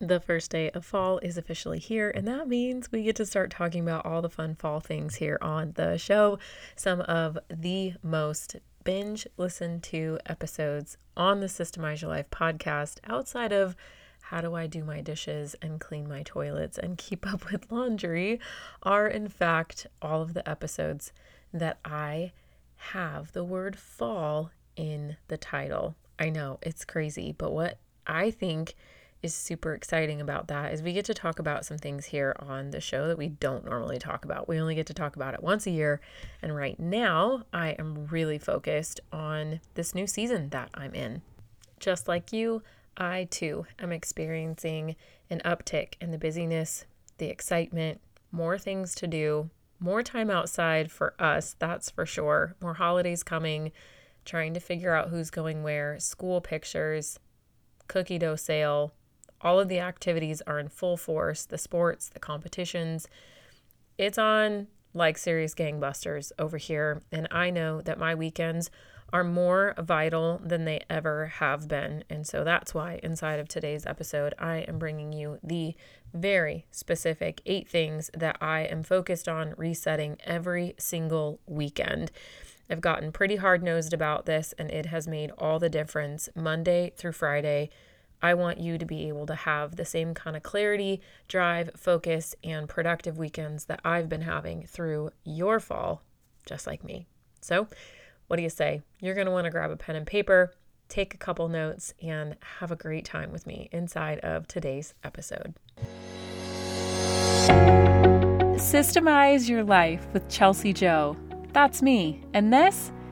The first day of fall is officially here, and that means we get to start talking about all the fun fall things here on the show. Some of the most binge listened to episodes on the Systemize Your Life podcast outside of how do I do my dishes and clean my toilets and keep up with laundry are, in fact, all of the episodes that I have the word fall in the title. I know it's crazy, but what I think is super exciting about that is we get to talk about some things here on the show that we don't normally talk about. We only get to talk about it once a year. And right now, I am really focused on this new season that I'm in. Just like you, I too am experiencing an uptick in the busyness, the excitement, more things to do, more time outside for us, that's for sure. More holidays coming, trying to figure out who's going where, school pictures, cookie dough sale, all of the activities are in full force the sports, the competitions. It's on like serious gangbusters over here. And I know that my weekends are more vital than they ever have been. And so that's why inside of today's episode, I am bringing you the very specific eight things that I am focused on resetting every single weekend. I've gotten pretty hard nosed about this, and it has made all the difference Monday through Friday I want you to be able to have the same kind of clarity, drive, focus, and productive weekends that I've been having through your fall, just like me. So, what do you say? You're going to want to grab a pen and paper, take a couple notes, and have a great time with me inside of today's episode. Systemize Your Life with Chelsi Jo. That's me. And this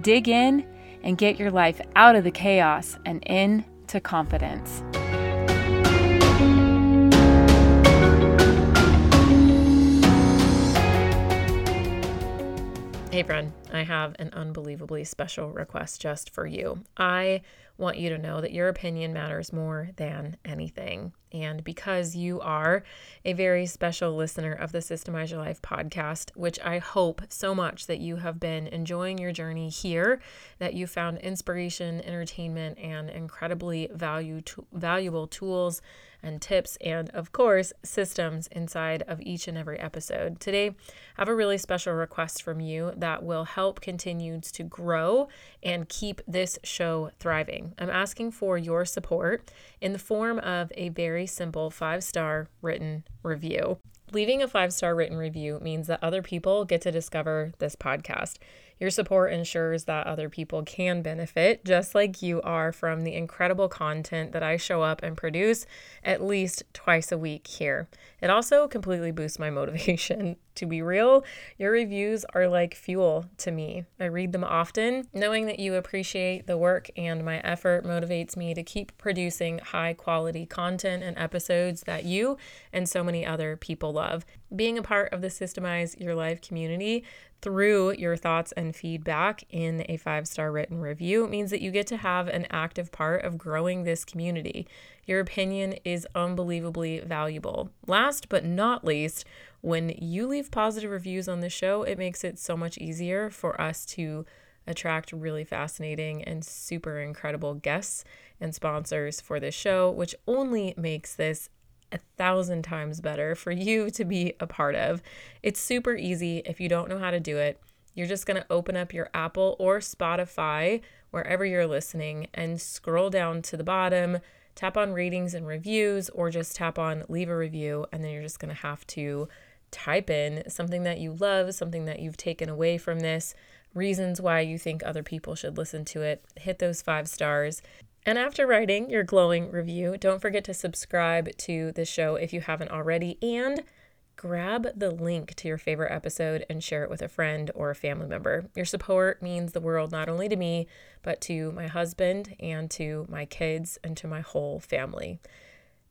dig in, and get your life out of the chaos and into confidence. Hey, friend, I have an unbelievably special request just for you. I want you to know that your opinion matters more than anything. And because you are a very special listener of the Systemize Your Life podcast, which I hope so much that you have been enjoying your journey here, that you found inspiration, entertainment, and incredibly value to- valuable tools and tips, and of course, systems inside of each and every episode. Today, I have a really special request from you that will help continue to grow and keep this show thriving. I'm asking for your support in the form of a very simple five star written review. Leaving a five star written review means that other people get to discover this podcast. Your support ensures that other people can benefit, just like you are, from the incredible content that I show up and produce at least twice a week here. It also completely boosts my motivation. to be real, your reviews are like fuel to me. I read them often. Knowing that you appreciate the work and my effort motivates me to keep producing high quality content and episodes that you and so many other people love. Being a part of the Systemize Your Life community through your thoughts and feedback in a five star written review means that you get to have an active part of growing this community. Your opinion is unbelievably valuable. Last but not least, when you leave positive reviews on the show, it makes it so much easier for us to attract really fascinating and super incredible guests and sponsors for this show, which only makes this a thousand times better for you to be a part of. It's super easy if you don't know how to do it. You're just going to open up your Apple or Spotify, wherever you're listening, and scroll down to the bottom, tap on ratings and reviews, or just tap on leave a review. And then you're just going to have to type in something that you love, something that you've taken away from this, reasons why you think other people should listen to it. Hit those five stars. And after writing your glowing review, don't forget to subscribe to the show if you haven't already and grab the link to your favorite episode and share it with a friend or a family member. Your support means the world not only to me, but to my husband and to my kids and to my whole family.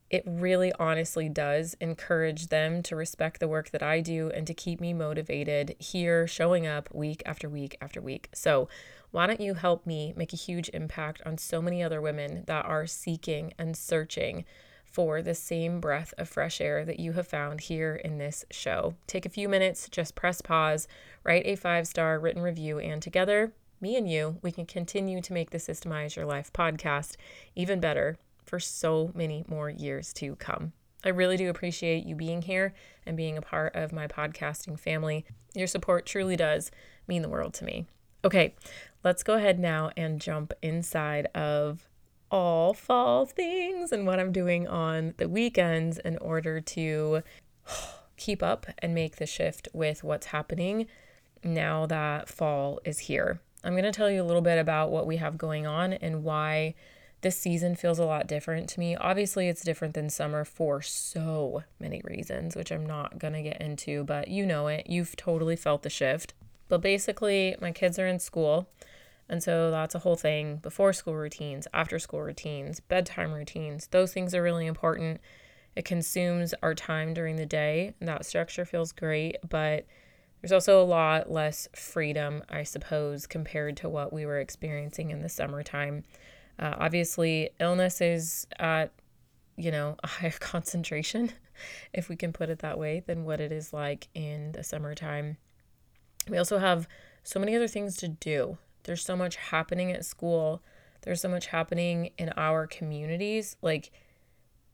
It really honestly does encourage them to respect the work that I do and to keep me motivated here, showing up week after week after week. So, why don't you help me make a huge impact on so many other women that are seeking and searching for the same breath of fresh air that you have found here in this show? Take a few minutes, just press pause, write a five star written review, and together, me and you, we can continue to make the Systemize Your Life podcast even better for so many more years to come. I really do appreciate you being here and being a part of my podcasting family. Your support truly does mean the world to me. Okay, let's go ahead now and jump inside of all fall things and what I'm doing on the weekends in order to keep up and make the shift with what's happening now that fall is here. I'm going to tell you a little bit about what we have going on and why this season feels a lot different to me. Obviously, it's different than summer for so many reasons, which I'm not going to get into, but you know it. You've totally felt the shift. But basically, my kids are in school. And so that's a whole thing before school routines, after school routines, bedtime routines. Those things are really important. It consumes our time during the day, and that structure feels great, but there's also a lot less freedom, I suppose, compared to what we were experiencing in the summertime. Uh, obviously, illness is at, you know, a higher concentration, if we can put it that way, than what it is like in the summertime. We also have so many other things to do. There's so much happening at school. There's so much happening in our communities. Like,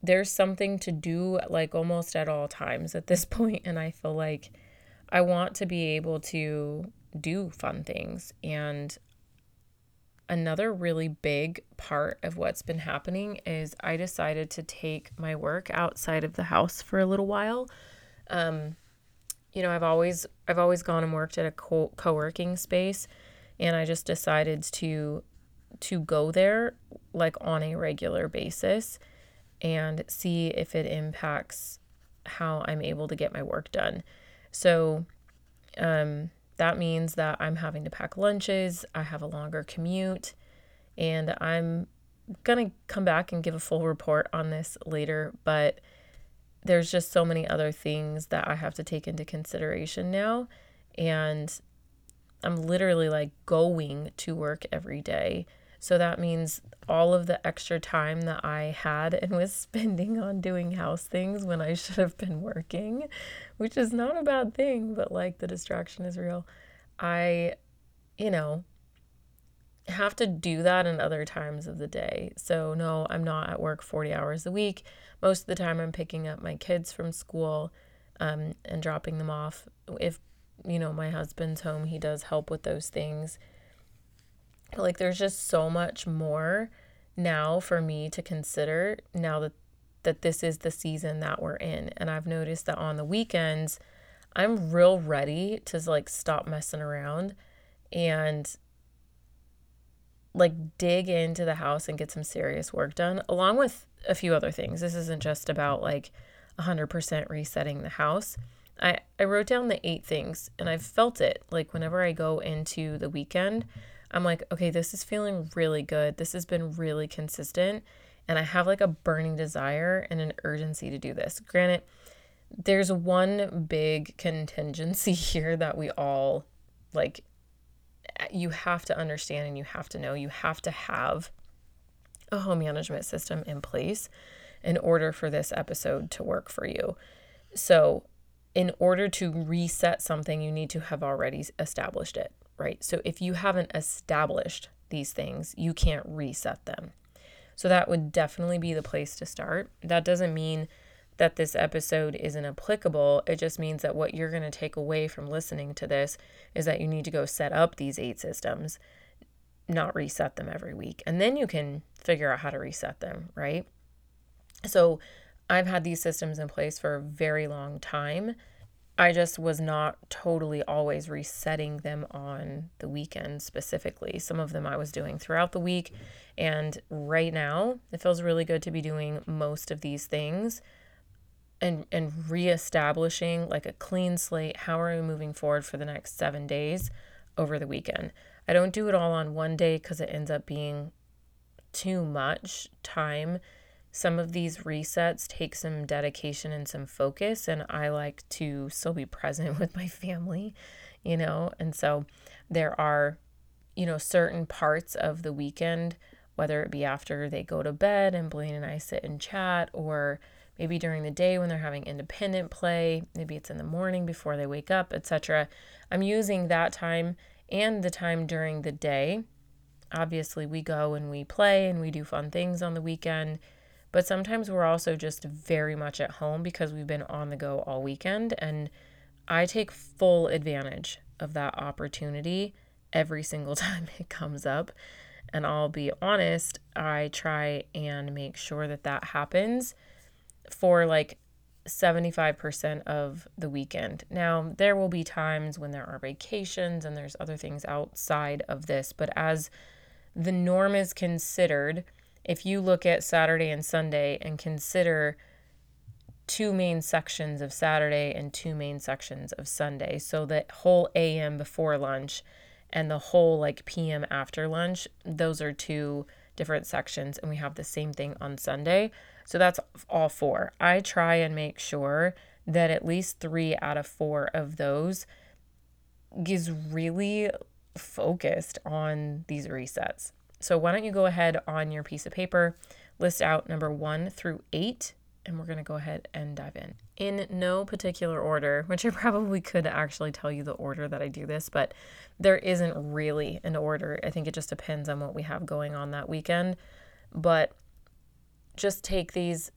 there's something to do, like, almost at all times at this point. point, And I feel like I want to be able to do fun things. And another really big part of what's been happening is I decided to take my work outside of the house for a little while. Um, you know, I've always I've always gone and worked at a co- co-working space and I just decided to to go there like on a regular basis and see if it impacts how I'm able to get my work done. So um that means that I'm having to pack lunches, I have a longer commute, and I'm going to come back and give a full report on this later, but there's just so many other things that I have to take into consideration now. And I'm literally like going to work every day. So that means all of the extra time that I had and was spending on doing house things when I should have been working, which is not a bad thing, but like the distraction is real. I, you know, have to do that in other times of the day. So, no, I'm not at work 40 hours a week. Most of the time, I'm picking up my kids from school um, and dropping them off. If, you know, my husband's home, he does help with those things like there's just so much more now for me to consider now that that this is the season that we're in and I've noticed that on the weekends I'm real ready to like stop messing around and like dig into the house and get some serious work done along with a few other things. This isn't just about like 100% resetting the house. I I wrote down the eight things and I've felt it like whenever I go into the weekend I'm like, okay, this is feeling really good. This has been really consistent. And I have like a burning desire and an urgency to do this. Granted, there's one big contingency here that we all like, you have to understand and you have to know. You have to have a home management system in place in order for this episode to work for you. So, in order to reset something, you need to have already established it right? So if you haven't established these things, you can't reset them. So that would definitely be the place to start. That doesn't mean that this episode isn't applicable. It just means that what you're going to take away from listening to this is that you need to go set up these eight systems, not reset them every week. And then you can figure out how to reset them, right? So I've had these systems in place for a very long time I just was not totally always resetting them on the weekend specifically. Some of them I was doing throughout the week. And right now, it feels really good to be doing most of these things and and reestablishing like a clean slate. How are we moving forward for the next 7 days over the weekend? I don't do it all on one day cuz it ends up being too much time some of these resets take some dedication and some focus, and I like to still be present with my family, you know? And so there are, you know, certain parts of the weekend, whether it be after they go to bed and Blaine and I sit and chat, or maybe during the day when they're having independent play, maybe it's in the morning before they wake up, etc. I'm using that time and the time during the day. Obviously, we go and we play and we do fun things on the weekend but sometimes we're also just very much at home because we've been on the go all weekend. And I take full advantage of that opportunity every single time it comes up. And I'll be honest, I try and make sure that that happens for like 75% of the weekend. Now, there will be times when there are vacations and there's other things outside of this, but as the norm is considered, if you look at Saturday and Sunday and consider two main sections of Saturday and two main sections of Sunday, so that whole AM before lunch and the whole like PM after lunch, those are two different sections, and we have the same thing on Sunday. So that's all four. I try and make sure that at least three out of four of those is really focused on these resets. So why don't you go ahead on your piece of paper, list out number one through eight, and we're going to go ahead and dive in. In no particular order, which I probably could actually tell you the order that I do this, but there isn't really an order. I think it just depends on what we have going on that weekend. But just take these,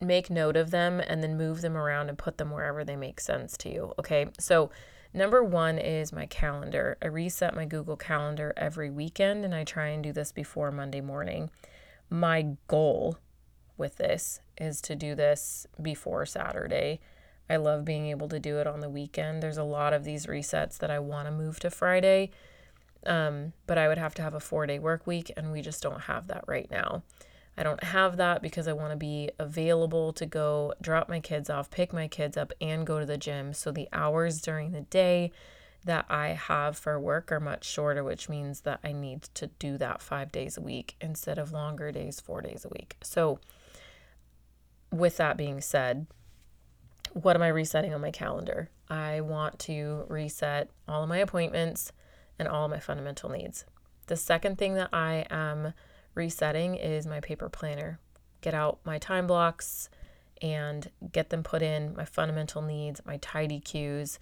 make note of them, and then move them around and put them wherever they make sense to you. Okay. So Number one is my calendar. I reset my Google Calendar every weekend and I try and do this before Monday morning. My goal with this is to do this before Saturday. I love being able to do it on the weekend. There's a lot of these resets that I want to move to Friday, um, but I would have to have a four day work week, and we just don't have that right now. I don't have that because I want to be available to go drop my kids off, pick my kids up, and go to the gym. So the hours during the day that I have for work are much shorter, which means that I need to do that five days a week instead of longer days, four days a week. So, with that being said, what am I resetting on my calendar? I want to reset all of my appointments and all of my fundamental needs. The second thing that I am resetting is my paper planner. Get out my time blocks and get them put in, my fundamental needs, my tidy cues.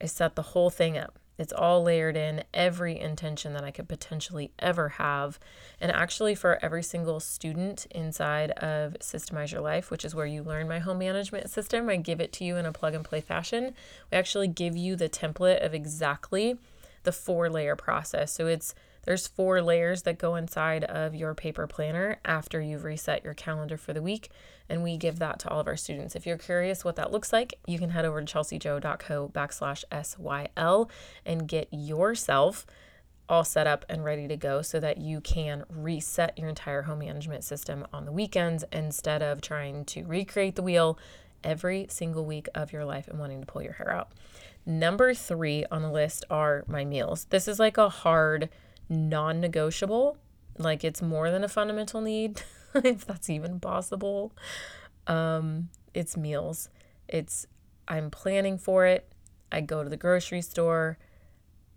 I set the whole thing up. It's all layered in, every intention that I could potentially ever have. And actually, for every single student inside of Systemize Your Life, which is where you learn my home management system, I give it to you in a plug and play fashion. We actually give you the template of exactly the four layer process. So it's there's four layers that go inside of your paper planner after you've reset your calendar for the week, and we give that to all of our students. If you're curious what that looks like, you can head over to chelsijo.co backslash SYL and get yourself all set up and ready to go so that you can reset your entire home management system on the weekends instead of trying to recreate the wheel every single week of your life and wanting to pull your hair out. Number three on the list are my meals. This is like a hard non negotiable. Like it's more than a fundamental need, if that's even possible. Um, it's meals. It's, I'm planning for it. I go to the grocery store.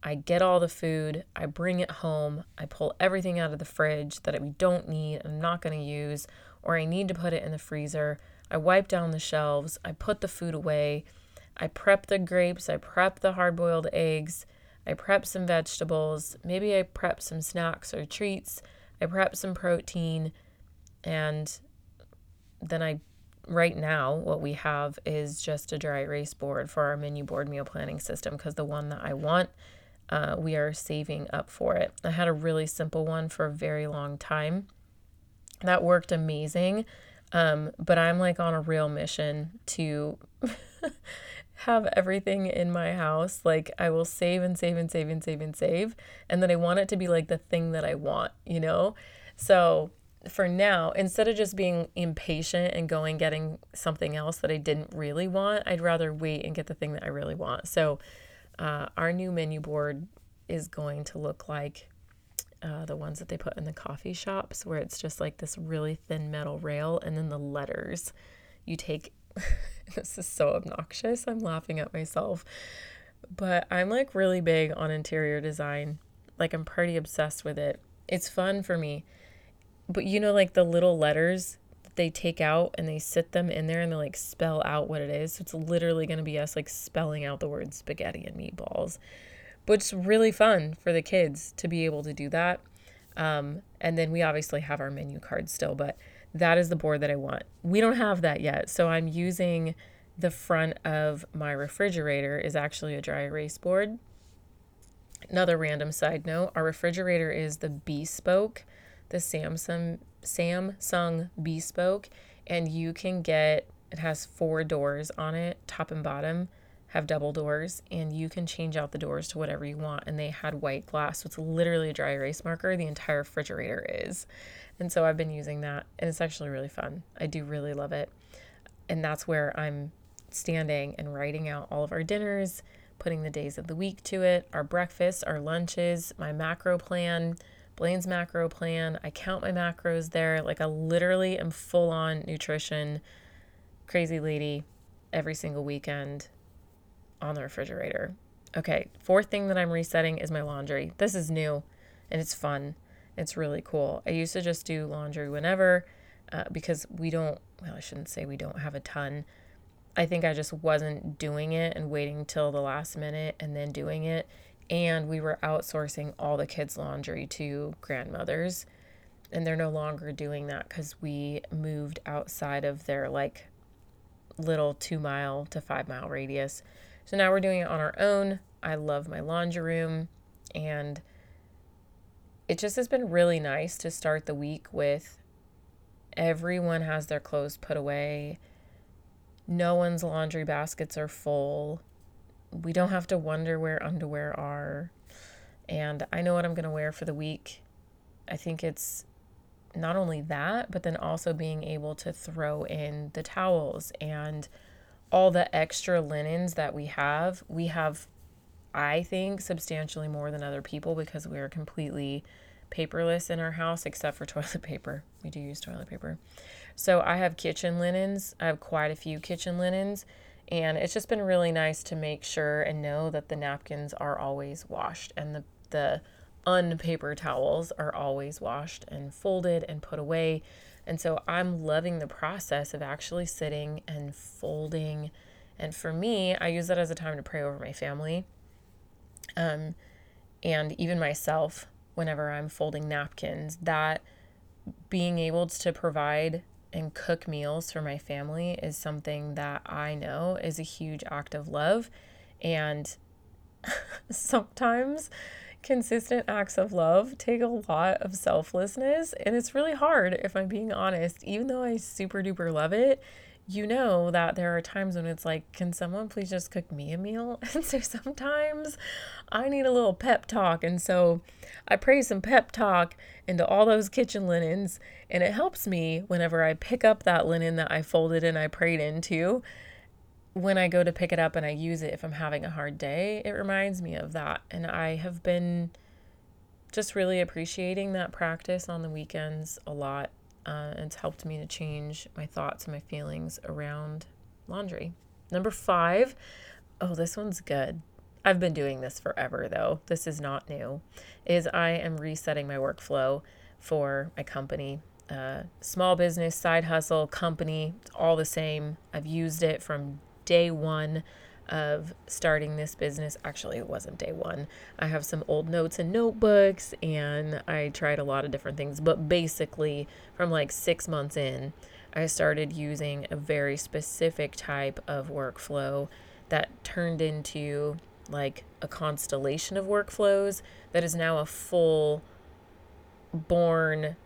I get all the food. I bring it home. I pull everything out of the fridge that we don't need, I'm not going to use, or I need to put it in the freezer. I wipe down the shelves. I put the food away. I prep the grapes. I prep the hard boiled eggs. I prep some vegetables. Maybe I prep some snacks or treats. I prep some protein. And then I, right now, what we have is just a dry erase board for our menu board meal planning system because the one that I want, uh, we are saving up for it. I had a really simple one for a very long time. That worked amazing. Um, but I'm like on a real mission to have everything in my house. Like I will save and save and save and save and save. And then I want it to be like the thing that I want, you know? So for now, instead of just being impatient and going getting something else that I didn't really want, I'd rather wait and get the thing that I really want. So uh, our new menu board is going to look like uh, the ones that they put in the coffee shops, where it's just like this really thin metal rail, and then the letters you take. this is so obnoxious. I'm laughing at myself. But I'm like really big on interior design. Like, I'm pretty obsessed with it. It's fun for me. But you know, like the little letters that they take out and they sit them in there and they like spell out what it is. So it's literally going to be us like spelling out the word spaghetti and meatballs, but it's really fun for the kids to be able to do that. Um, and then we obviously have our menu card still, but that is the board that I want. We don't have that yet. So I'm using the front of my refrigerator is actually a dry erase board. Another random side note, our refrigerator is the bespoke, the Samsung Samsung Bespoke, and you can get it has four doors on it, top and bottom have double doors, and you can change out the doors to whatever you want. And they had white glass, so it's literally a dry erase marker. The entire refrigerator is, and so I've been using that, and it's actually really fun. I do really love it, and that's where I'm standing and writing out all of our dinners, putting the days of the week to it, our breakfasts, our lunches, my macro plan Blaine's macro plan. I count my macros there. Like I literally am full on nutrition crazy lady every single weekend on the refrigerator. Okay, fourth thing that I'm resetting is my laundry. This is new and it's fun. It's really cool. I used to just do laundry whenever uh, because we don't, well, I shouldn't say we don't have a ton. I think I just wasn't doing it and waiting till the last minute and then doing it and we were outsourcing all the kids' laundry to grandmothers. And they're no longer doing that because we moved outside of their like little two mile to five mile radius. So now we're doing it on our own. I love my laundry room and it just has been really nice to start the week with everyone has their clothes put away. No one's laundry baskets are full we don't have to wonder where underwear are. And I know what I'm going to wear for the week. I think it's not only that, but then also being able to throw in the towels and all the extra linens that we have. We have, I think, substantially more than other people because we are completely paperless in our house except for toilet paper. We do use toilet paper. So I have kitchen linens. I have quite a few kitchen linens and it's just been really nice to make sure and know that the napkins are always washed and the, the unpaper towels are always washed and folded and put away. And so I'm loving the process of actually sitting and folding. And for me, I use that as a time to pray over my family. Um, and even myself, whenever I'm folding napkins, that being able to provide and cook meals for my family is something that I know is a huge act of love. And sometimes consistent acts of love take a lot of selflessness. And it's really hard, if I'm being honest, even though I super duper love it. You know that there are times when it's like, can someone please just cook me a meal? And so sometimes I need a little pep talk. And so I pray some pep talk into all those kitchen linens and it helps me whenever I pick up that linen that I folded and I prayed into. When I go to pick it up and I use it, if I'm having a hard day, it reminds me of that. And I have been just really appreciating that practice on the weekends a lot. Uh, it's helped me to change my thoughts and my feelings around laundry. Number five, oh, this one's good. I've been doing this forever though. This is not new. Is I am resetting my workflow for my company uh, small business, side hustle, company, all the same. I've used it from day one of starting this business. Actually, it wasn't day one. I have some old notes and notebooks, and I tried a lot of different things. But basically, from like six months in, I started using a very specific type of workflow that turned into like a constellation of workflows that is now a full born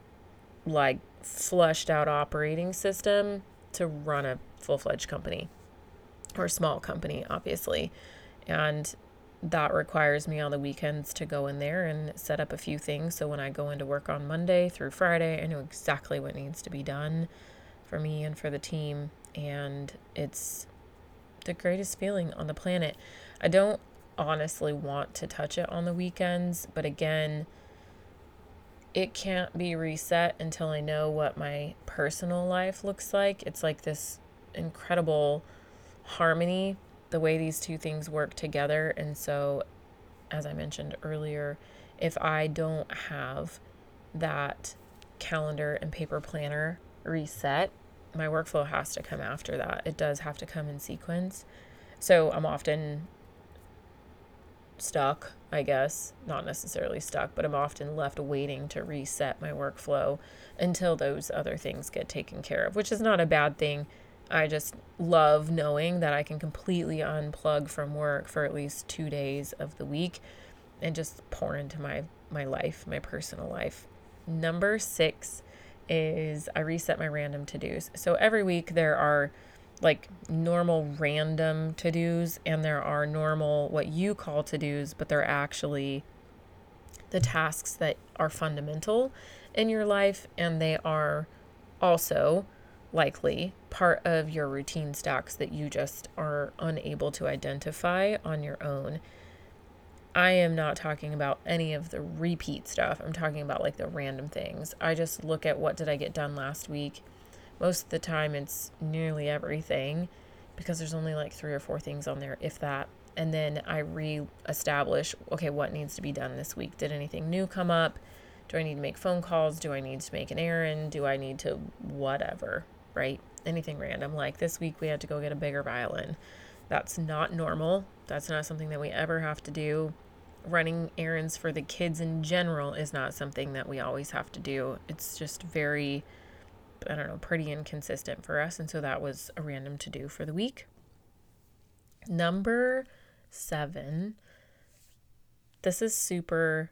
like flushed out operating system to run a full fledged company or small company, obviously. And that requires me on the weekends to go in there and set up a few things. So when I go into work on Monday through Friday, I know exactly what needs to be done for me and for the team. And it's the greatest feeling on the planet. I don't honestly want to touch it on the weekends, but again, it can't be reset until I know what my personal life looks like. It's like this incredible harmony, the way these two things work together. And so, as I mentioned earlier, if I don't have that calendar and paper planner reset, my workflow has to come after that. It does have to come in sequence. So I'm often stuck, I guess. Not necessarily stuck, but I'm often left waiting to reset my workflow until those other things get taken care of, which is not a bad thing. I just love knowing that I can completely unplug from work for at least two days of the week and just pour into my, my life, my personal life. Number six is I reset my random to dos. So every week there are like normal random to dos, and there are normal, what you call to dos, but they're actually the tasks that are fundamental in your life, and they are also likely part of your routine stocks that you just are unable to identify on your own. I am not talking about any of the repeat stuff. I'm talking about like the random things. I just look at what did I get done last week. Most of the time it's nearly everything because there's only like three or four things on there if that. And then I re-establish okay, what needs to be done this week? Did anything new come up? Do I need to make phone calls? Do I need to make an errand? Do I need to whatever, right? Anything random. Like this week we had to go get a bigger violin. That's not normal. That's not something that we ever have to do running errands for the kids in general is not something that we always have to do. It's just very, I don't know, pretty inconsistent for us. And so that was a random to do for the week. Number seven, this is super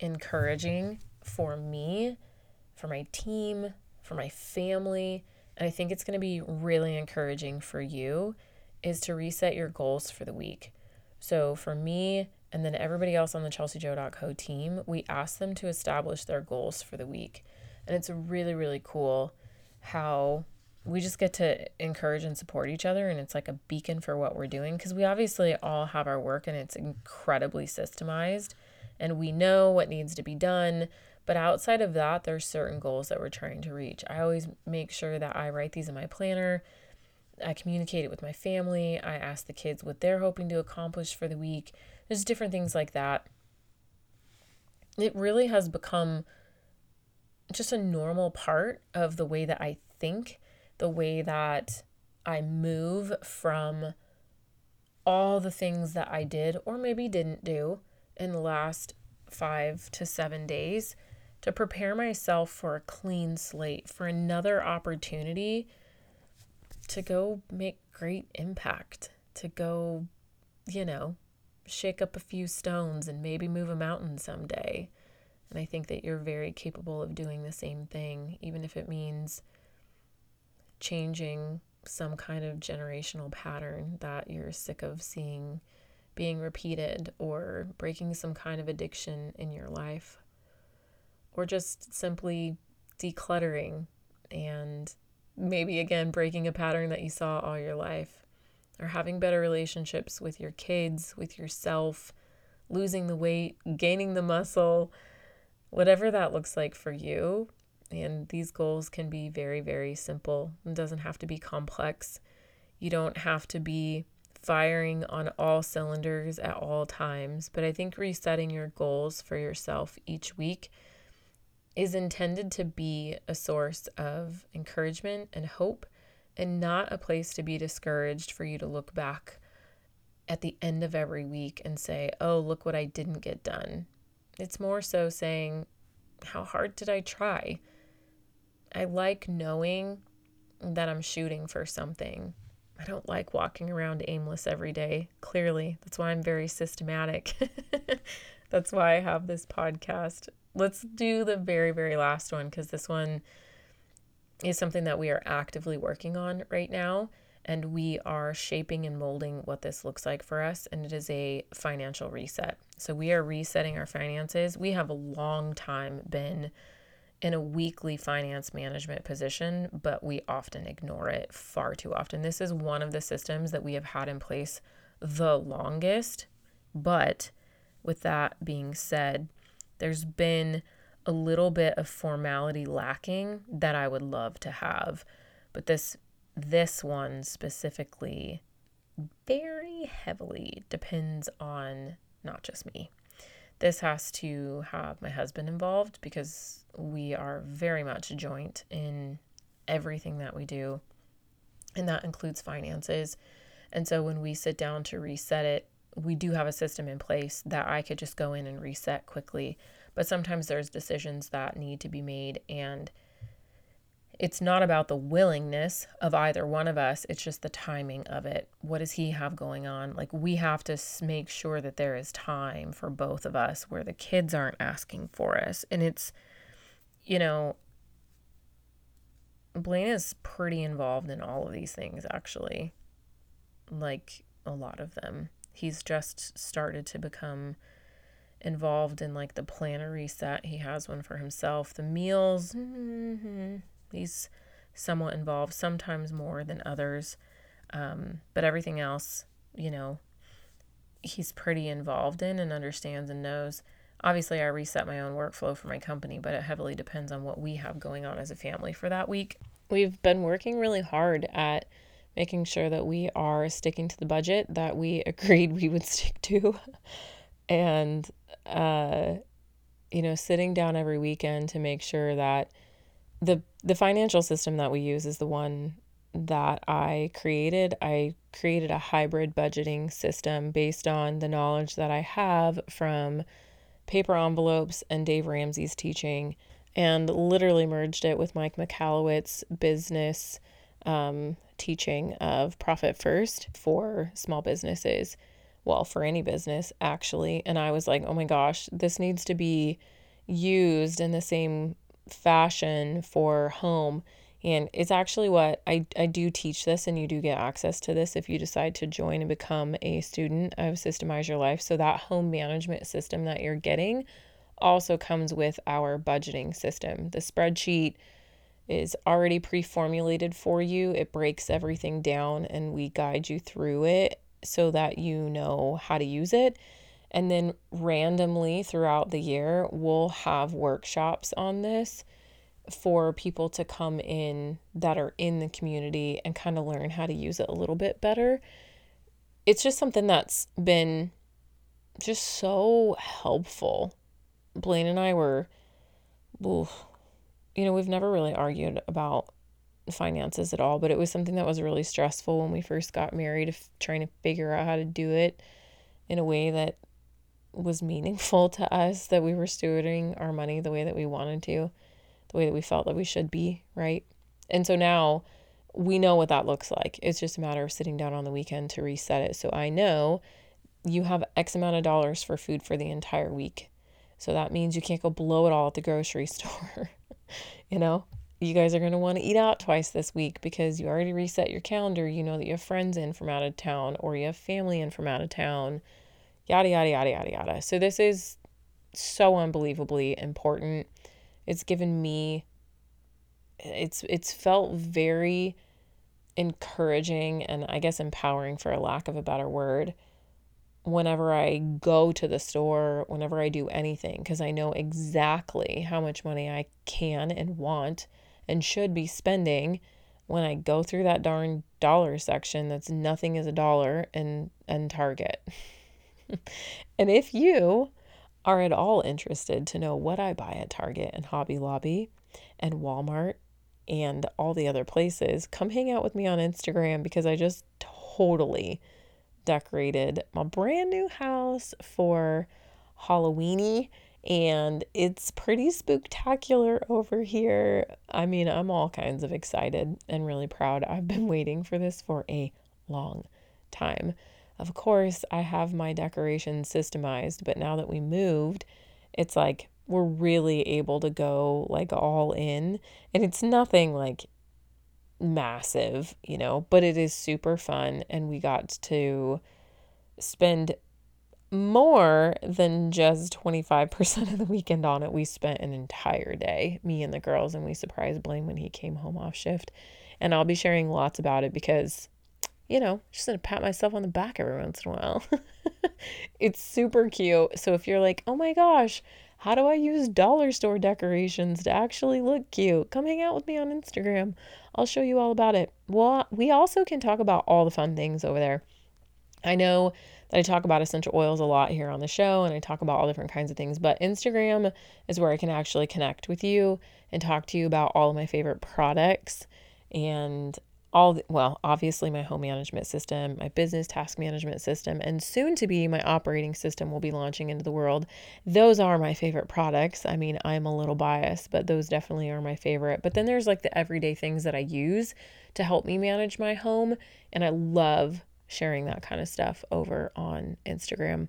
encouraging for me, for my team, for my family. And I think it's going to be really encouraging for you is to reset your goals for the week. So for me, and then everybody else on the chelsijo.co team, we ask them to establish their goals for the week. And it's really, really cool how we just get to encourage and support each other. And it's like a beacon for what we're doing because we obviously all have our work and it's incredibly systemized and we know what needs to be done. But outside of that, there's certain goals that we're trying to reach. I always make sure that I write these in my planner. I communicate it with my family. I ask the kids what they're hoping to accomplish for the week. There's different things like that. It really has become just a normal part of the way that I think, the way that I move from all the things that I did or maybe didn't do in the last five to seven days to prepare myself for a clean slate, for another opportunity to go make great impact, to go, you know, shake up a few stones and maybe move a mountain someday. And I think that you're very capable of doing the same thing, even if it means changing some kind of generational pattern that you're sick of seeing being repeated, or breaking some kind of addiction in your life, or just simply decluttering and maybe again breaking a pattern that you saw all your life or having better relationships with your kids, with yourself, losing the weight, gaining the muscle, whatever that looks like for you. And these goals can be very, very simple. It doesn't have to be complex. You don't have to be firing on all cylinders at all times. But I think resetting your goals for yourself each week is intended to be a source of encouragement and hope and not a place to be discouraged for you to look back at the end of every week and say, oh, look what I didn't get done. It's more so saying, how hard did I try? I like knowing that I'm shooting for something. I don't like walking around aimless every day. Clearly, that's why I'm very systematic. that's why I have this podcast. Let's do the very, very last one because this one is something that we are actively working on right now. And we are shaping and molding what this looks like for us. And it is a financial reset. So we are resetting our finances. We have a long time been in a weekly finance management position, but we often ignore it far too often. This is one of the systems that we have had in place the longest. But with that being said, there's been a little bit of formality lacking that I would love to have. But this this one specifically very heavily depends on not just me. This has to have my husband involved because we are very much joint in everything that we do, and that includes finances. And so when we sit down to reset it, we do have a system in place that I could just go in and reset quickly. But sometimes there's decisions that need to be made, and it's not about the willingness of either one of us, it's just the timing of it. What does he have going on? Like, we have to make sure that there is time for both of us where the kids aren't asking for us. And it's, you know, Blaine is pretty involved in all of these things, actually. Like, a lot of them. He's just started to become involved in like the planner reset. He has one for himself. The meals, mm-hmm. he's somewhat involved, sometimes more than others. Um, but everything else, you know, he's pretty involved in and understands and knows. Obviously, I reset my own workflow for my company, but it heavily depends on what we have going on as a family for that week. We've been working really hard at making sure that we are sticking to the budget that we agreed we would stick to. and uh, you know, sitting down every weekend to make sure that the the financial system that we use is the one that I created. I created a hybrid budgeting system based on the knowledge that I have from paper envelopes and Dave Ramsey's teaching and literally merged it with Mike Michalowicz's business um, teaching of profit first for small businesses well, for any business actually. And I was like, oh my gosh, this needs to be used in the same fashion for home. And it's actually what I, I do teach this, and you do get access to this if you decide to join and become a student of Systemize Your Life. So, that home management system that you're getting also comes with our budgeting system. The spreadsheet is already pre formulated for you, it breaks everything down, and we guide you through it so that you know how to use it. And then randomly throughout the year, we'll have workshops on this for people to come in that are in the community and kind of learn how to use it a little bit better. It's just something that's been just so helpful. Blaine and I were, ooh, you know, we've never really argued about finances at all, but it was something that was really stressful when we first got married, trying to figure out how to do it in a way that was meaningful to us, that we were stewarding our money the way that we wanted to, the way that we felt that we should be, right? And so now we know what that looks like. It's just a matter of sitting down on the weekend to reset it. So I know you have X amount of dollars for food for the entire week. So that means you can't go blow it all at the grocery store. You know, you guys are going to want to eat out twice this week because you already reset your calendar. You know that you have friends in from out of town or you have family in from out of town, yada, yada, yada, yada, yada. So, this is so unbelievably important. It's given me, it's, it's felt very encouraging and I guess empowering for a lack of a better word whenever I go to the store, whenever I do anything, because I know exactly how much money I can and want and should be spending when I go through that darn dollar section that's nothing is a dollar and and Target. and if you are at all interested to know what I buy at Target and Hobby Lobby and Walmart and all the other places, come hang out with me on Instagram because I just totally decorated my brand new house for Halloweeny and it's pretty spectacular over here. I mean, I'm all kinds of excited and really proud. I've been waiting for this for a long time. Of course, I have my decorations systemized, but now that we moved, it's like we're really able to go like all in. And it's nothing like massive, you know, but it is super fun. And we got to spend more than just 25% of the weekend on it. We spent an entire day, me and the girls, and we surprised Blaine when he came home off shift. And I'll be sharing lots about it because, you know, just gonna pat myself on the back every once in a while. it's super cute. So if you're like, oh my gosh, how do I use dollar store decorations to actually look cute? Come hang out with me on Instagram. I'll show you all about it. Well, we also can talk about all the fun things over there. I know that I talk about essential oils a lot here on the show and I talk about all different kinds of things, but Instagram is where I can actually connect with you and talk to you about all of my favorite products and all the, well, obviously my home management system, my business task management system, and soon to be my operating system will be launching into the world. Those are my favorite products. I mean, I'm a little biased, but those definitely are my favorite. But then there's like the everyday things that I use to help me manage my home, and I love sharing that kind of stuff over on Instagram.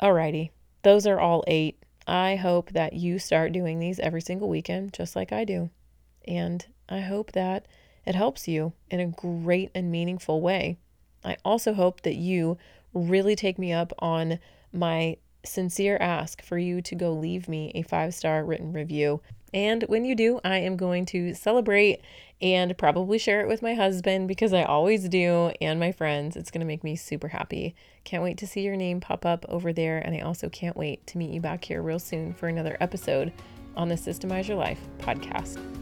Alrighty, those are all eight. I hope that you start doing these every single weekend, just like I do. And I hope that it helps you in a great and meaningful way. I also hope that you really take me up on my sincere ask for you to go leave me a five star written review. And when you do, I am going to celebrate and probably share it with my husband because I always do and my friends. It's going to make me super happy. Can't wait to see your name pop up over there. And I also can't wait to meet you back here real soon for another episode on the Systemize Your Life podcast.